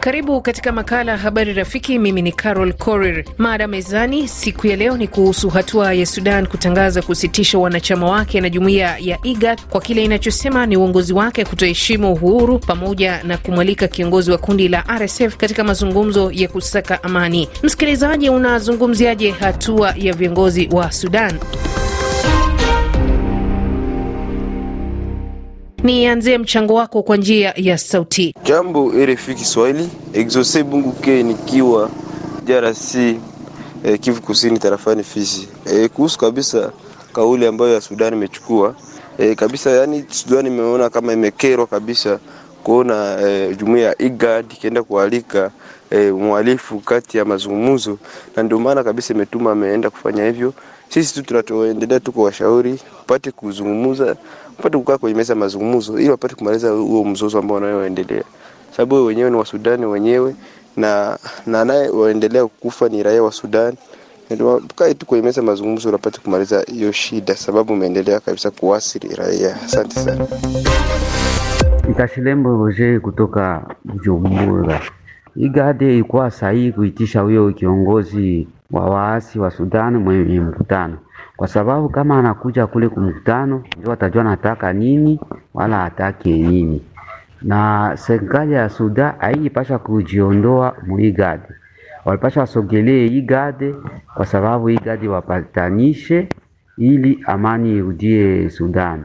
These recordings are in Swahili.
Karibu katika makala ya habari rafiki. Mimi ni Carol Korir. Mada mezani siku ya leo ni kuhusu hatua ya Sudan kutangaza kusitisha wanachama wake na jumuiya ya IGAD kwa kile inachosema ni uongozi wake kutoheshimu uhuru, pamoja na kumwalika kiongozi wa kundi la RSF katika mazungumzo ya kusaka amani. Msikilizaji, unazungumziaje hatua ya viongozi wa Sudan? Nianzie mchango wako kwa njia ya sauti. Jambo RFI Kiswahili, Exose Bungu ke nikiwa DRC eh, Kivu Kusini tarafani Fizi. Eh, kuhusu kabisa kauli ambayo ya Sudan imechukua eh, kabisa, yani Sudan imeona kama imekerwa kabisa kuona eh, jumuiya ya IGAD ikienda kualika eh, mwalifu kati ya mazungumzo, na ndio maana kabisa imetuma ameenda kufanya hivyo. Sisi tu tunatoendelea tuko washauri wapate kuzungumza wapate kukaa kwenye meza mazungumzo ili wapate kumaliza huo mzozo ambao wanayoendelea sababu wenyewe ni Wasudani wenyewe na na naye waendelea kukufa ni raia wa Sudani. Kae tu kwenye meza mazungumzo unapata kumaliza hiyo shida, sababu umeendelea kabisa kuasiri raia. Asante sana. Itashilembo Roger kutoka Bujumbura. Igade ilikuwa sahihi kuitisha huyo kiongozi wa waasi wa Sudani mwenye mkutano kwa sababu kama anakuja kule kumkutano ndio atajua anataka nini wala atake nini. Na serikali ya Sudan haijipasha kujiondoa muigade, walipasha wasogelee igade kwa sababu igade wapatanishe ili amani irudie Sudan.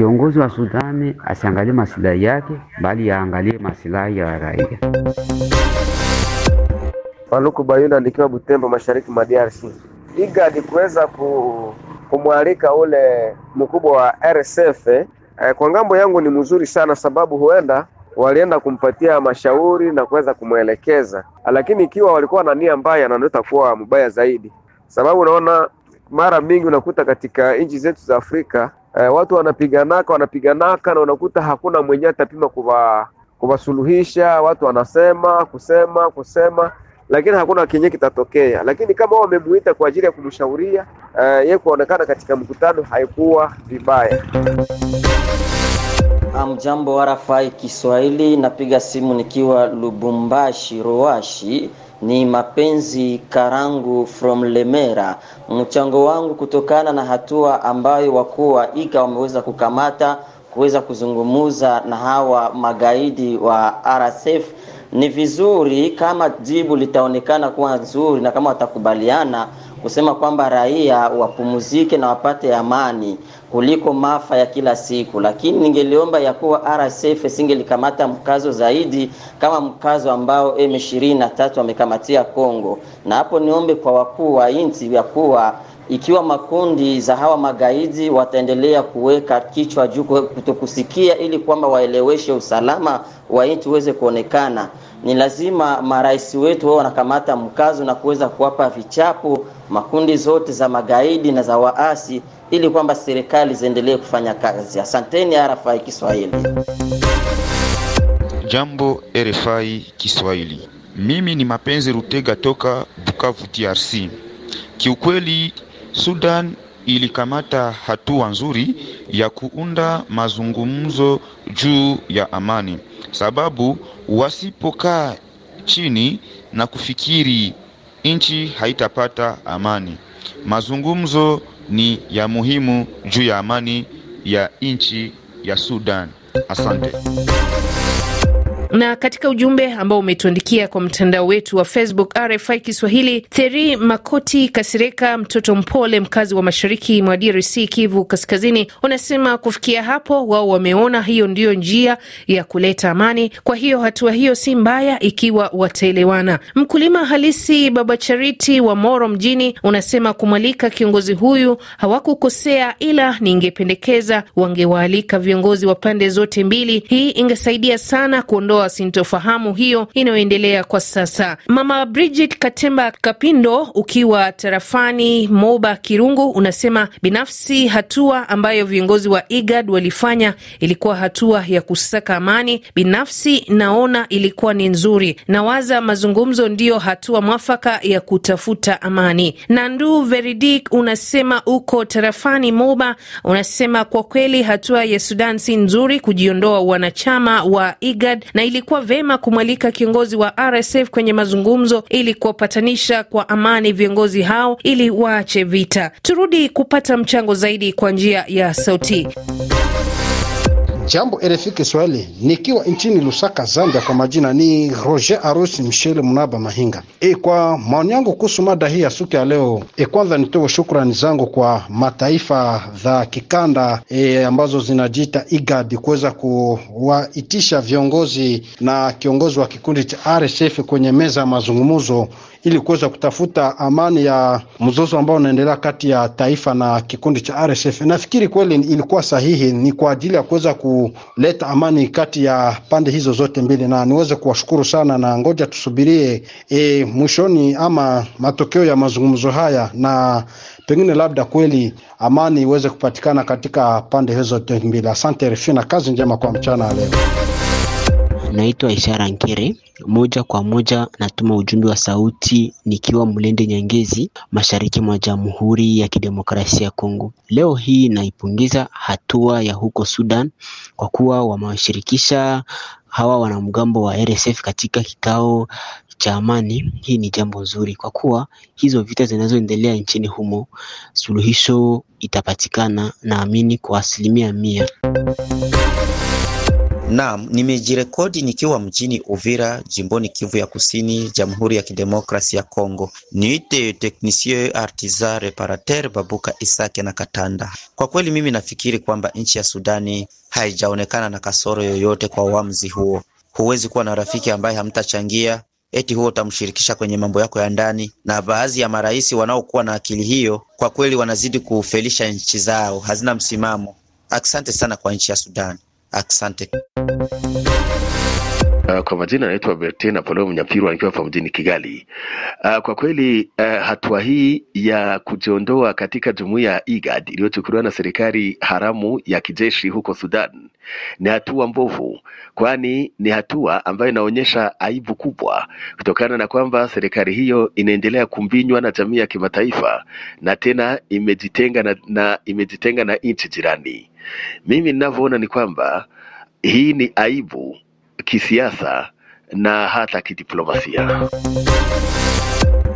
Kiongozi wa Sudani asiangalie masilahi yake, bali yaangalie masilahi ya raia. Paluku Bayunda nikiwa Butembo, mashariki mwa DRC. IGAD kuweza kumwalika ule mkubwa wa RSF eh, kwa ng'ambo yangu ni mzuri sana, sababu huenda walienda kumpatia mashauri na kuweza kumwelekeza, lakini ikiwa walikuwa na nia mbaya, na ndio itakuwa mbaya zaidi, sababu unaona mara mingi unakuta katika nchi zetu za Afrika eh, watu wanapiganaka wanapiganaka, na unakuta hakuna mwenye atapima kuwa kuwasuluhisha. Watu wanasema kusema kusema lakini hakuna kenye kitatokea. Lakini kama wamemuita kwa ajili ya kumshauria eh, ye kuonekana katika mkutano, haikuwa vibaya. Amjambo warafai Kiswahili, napiga simu nikiwa Lubumbashi Roashi. Ni mapenzi Karangu from Lemera. Mchango wangu kutokana na hatua ambayo wakuu wa ika wameweza kukamata kuweza kuzungumuza na hawa magaidi wa RSF ni vizuri kama jibu litaonekana kuwa nzuri na kama watakubaliana kusema kwamba raia wapumuzike na wapate amani kuliko maafa ya kila siku, lakini ningeliomba ya kuwa RSF singelikamata mkazo zaidi kama mkazo ambao M23 wamekamatia Kongo, na hapo niombe kwa wakuu wa nchi ya kuwa ikiwa makundi za hawa magaidi wataendelea kuweka kichwa juu kutokusikia, ili kwamba waeleweshe usalama wa nchi uweze kuonekana, ni lazima marais wetu wao wanakamata mkazo na kuweza kuwapa vichapo makundi zote za magaidi na za waasi, ili kwamba serikali ziendelee kufanya kazi. Asanteni RFI Kiswahili. Jambo RFI Kiswahili, mimi ni Mapenzi Rutega toka Bukavu, DRC. Kiukweli Sudan ilikamata hatua nzuri ya kuunda mazungumzo juu ya amani, sababu wasipokaa chini na kufikiri, nchi haitapata amani. Mazungumzo ni ya muhimu juu ya amani ya nchi ya Sudan. Asante. Na katika ujumbe ambao umetuandikia kwa mtandao wetu wa Facebook RFI Kiswahili, Theri Makoti Kasireka, mtoto mpole, mkazi wa mashariki mwa DRC, Kivu Kaskazini, unasema kufikia hapo wao wameona hiyo ndiyo njia ya kuleta amani. Kwa hiyo hatua hiyo si mbaya ikiwa wataelewana. Mkulima halisi Baba Chariti wa Moro mjini unasema kumwalika kiongozi huyu hawakukosea, ila ningependekeza wangewaalika viongozi wa pande zote mbili. Hii ingesaidia sana kuondoa kuondoa sintofahamu hiyo inayoendelea kwa sasa. Mama Bridget Katemba Kapindo, ukiwa tarafani Moba Kirungu, unasema binafsi hatua ambayo viongozi wa IGAD walifanya ilikuwa hatua ya kusaka amani. Binafsi naona ilikuwa ni nzuri, nawaza mazungumzo ndiyo hatua mwafaka ya kutafuta amani. Nandu Veridik unasema uko tarafani Moba, unasema kwa kweli hatua ya Sudan si nzuri kujiondoa wanachama wa IGAD na ilikuwa vema kumwalika kiongozi wa RSF kwenye mazungumzo ili kuwapatanisha kwa amani viongozi hao ili waache vita. Turudi kupata mchango zaidi kwa njia ya sauti. Jambo RFI Kiswahili, nikiwa nchini Lusaka, Zambia. Kwa majina ni Roger Arusi Mshele Mnaba Mahinga. E, kwa maoni yangu kuhusu mada hii ya siku ya leo, e, kwanza nitoe shukrani zangu kwa mataifa za kikanda e, ambazo zinajiita IGAD kuweza kuwaitisha viongozi na kiongozi wa kikundi cha RSF kwenye meza ya mazungumzo ili kuweza kutafuta amani ya mzozo ambao unaendelea kati ya taifa na kikundi cha RSF. Nafikiri kweli ilikuwa sahihi, ni kwa ajili ya kuweza kuleta amani kati ya pande hizo zote mbili, na niweze kuwashukuru sana, na ngoja tusubirie e, mwishoni ama matokeo ya mazungumzo haya, na pengine labda kweli amani iweze kupatikana katika pande hizo zote mbili. Asante RFI na kazi njema kwa mchana leo. Naitwa Ishara Nkere, moja kwa moja natuma ujumbe wa sauti nikiwa Mlende Nyangezi, mashariki mwa Jamhuri ya Kidemokrasia ya Kongo. Leo hii naipongeza hatua ya huko Sudan kwa kuwa wamewashirikisha hawa wanamgambo wa RSF katika kikao cha amani. Hii ni jambo nzuri kwa kuwa hizo vita zinazoendelea nchini humo, suluhisho itapatikana, naamini kwa asilimia mia. Naam, nimejirekodi nikiwa mjini Uvira, jimboni Kivu ya Kusini, Jamhuri ya Kidemokrasi ya Kongo. Niite technicien artisan reparateur Babuka Isake na Katanda. Kwa kweli mimi nafikiri kwamba nchi ya Sudani haijaonekana na kasoro yoyote kwa uamuzi huo. Huwezi kuwa na rafiki ambaye hamtachangia eti huo utamshirikisha kwenye mambo yako ya ndani, na baadhi ya marais wanaokuwa na akili hiyo kwa kweli wanazidi kufelisha nchi zao, hazina msimamo. Asante sana kwa nchi ya Sudani. Asante. Uh, kwa majina naitwa Bertin Apollo Mnyapirwa nikiwa hapa mjini Kigali. Uh, kwa kweli uh, hatua hii ya kujiondoa katika jumuiya ya IGAD iliyochukuliwa na serikali haramu ya kijeshi huko Sudan ni hatua mbovu, kwani ni hatua ambayo inaonyesha aibu kubwa kutokana na kwamba serikali hiyo inaendelea kumbinywa na jamii ya kimataifa na tena imejitenga na, na imejitenga na nchi jirani. Mimi ninavyoona ni kwamba hii ni aibu kisiasa na hata kidiplomasia.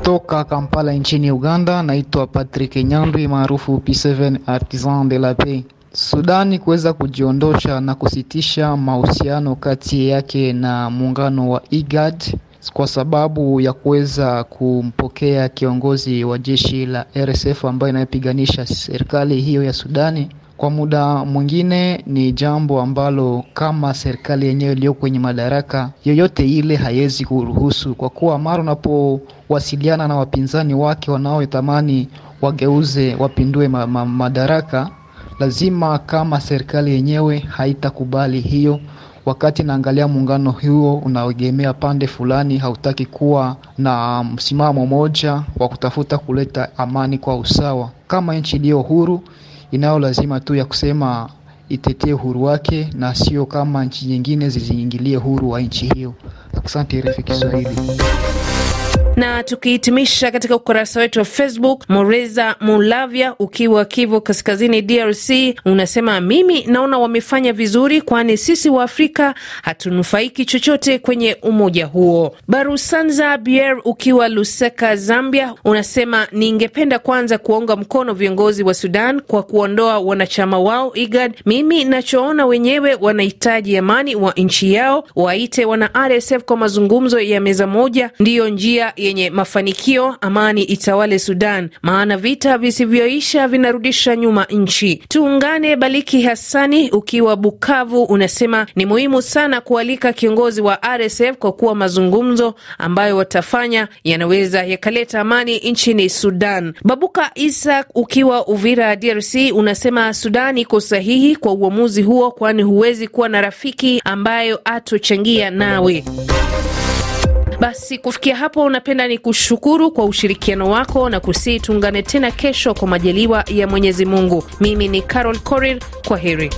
Toka Kampala nchini Uganda, naitwa Patrick Nyambi maarufu P7 Artisan de la Paix. Sudani kuweza kujiondosha na kusitisha mahusiano kati yake na muungano wa IGAD kwa sababu ya kuweza kumpokea kiongozi wa jeshi la RSF ambayo inayopiganisha serikali hiyo ya Sudani kwa muda mwingine ni jambo ambalo kama serikali yenyewe iliyo kwenye madaraka yoyote ile haiwezi kuruhusu, kwa kuwa mara unapowasiliana na wapinzani wake wanaotamani wageuze wapindue ma ma madaraka, lazima kama serikali yenyewe haitakubali hiyo. Wakati naangalia muungano huo unaegemea pande fulani, hautaki kuwa na msimamo moja wa kutafuta kuleta amani kwa usawa. Kama nchi iliyo huru inayo lazima tu ya kusema itetee uhuru wake na sio kama nchi nyingine ziziingilie uhuru wa nchi hiyo. Asante RFI Kiswahili. Na tukihitimisha katika ukurasa wetu wa Facebook, Moreza Mulavya ukiwa Kivu Kaskazini, DRC, unasema mimi naona wamefanya vizuri, kwani sisi wa Afrika hatunufaiki chochote kwenye umoja huo. Barusanza Bier ukiwa Lusaka, Zambia, unasema ningependa kwanza kuwaunga mkono viongozi wa Sudan kwa kuondoa wanachama wao IGAD. Mimi nachoona wenyewe wanahitaji amani wa nchi yao, waite wana RSF kwa mazungumzo ya meza moja, ndiyo njia yenye mafanikio, amani itawale Sudan, maana vita visivyoisha vinarudisha nyuma nchi. Tuungane. Baliki Hassani ukiwa Bukavu unasema ni muhimu sana kualika kiongozi wa RSF kwa kuwa mazungumzo ambayo watafanya yanaweza yakaleta amani nchini Sudan. Babuka Isak ukiwa Uvira DRC unasema Sudan iko sahihi kwa uamuzi huo, kwani huwezi kuwa na rafiki ambayo atochangia nawe. Basi kufikia hapo, napenda ni kushukuru kwa ushirikiano wako na kusii, tuungane tena kesho kwa majaliwa ya Mwenyezi Mungu. Mimi ni Carol Korir, kwa heri.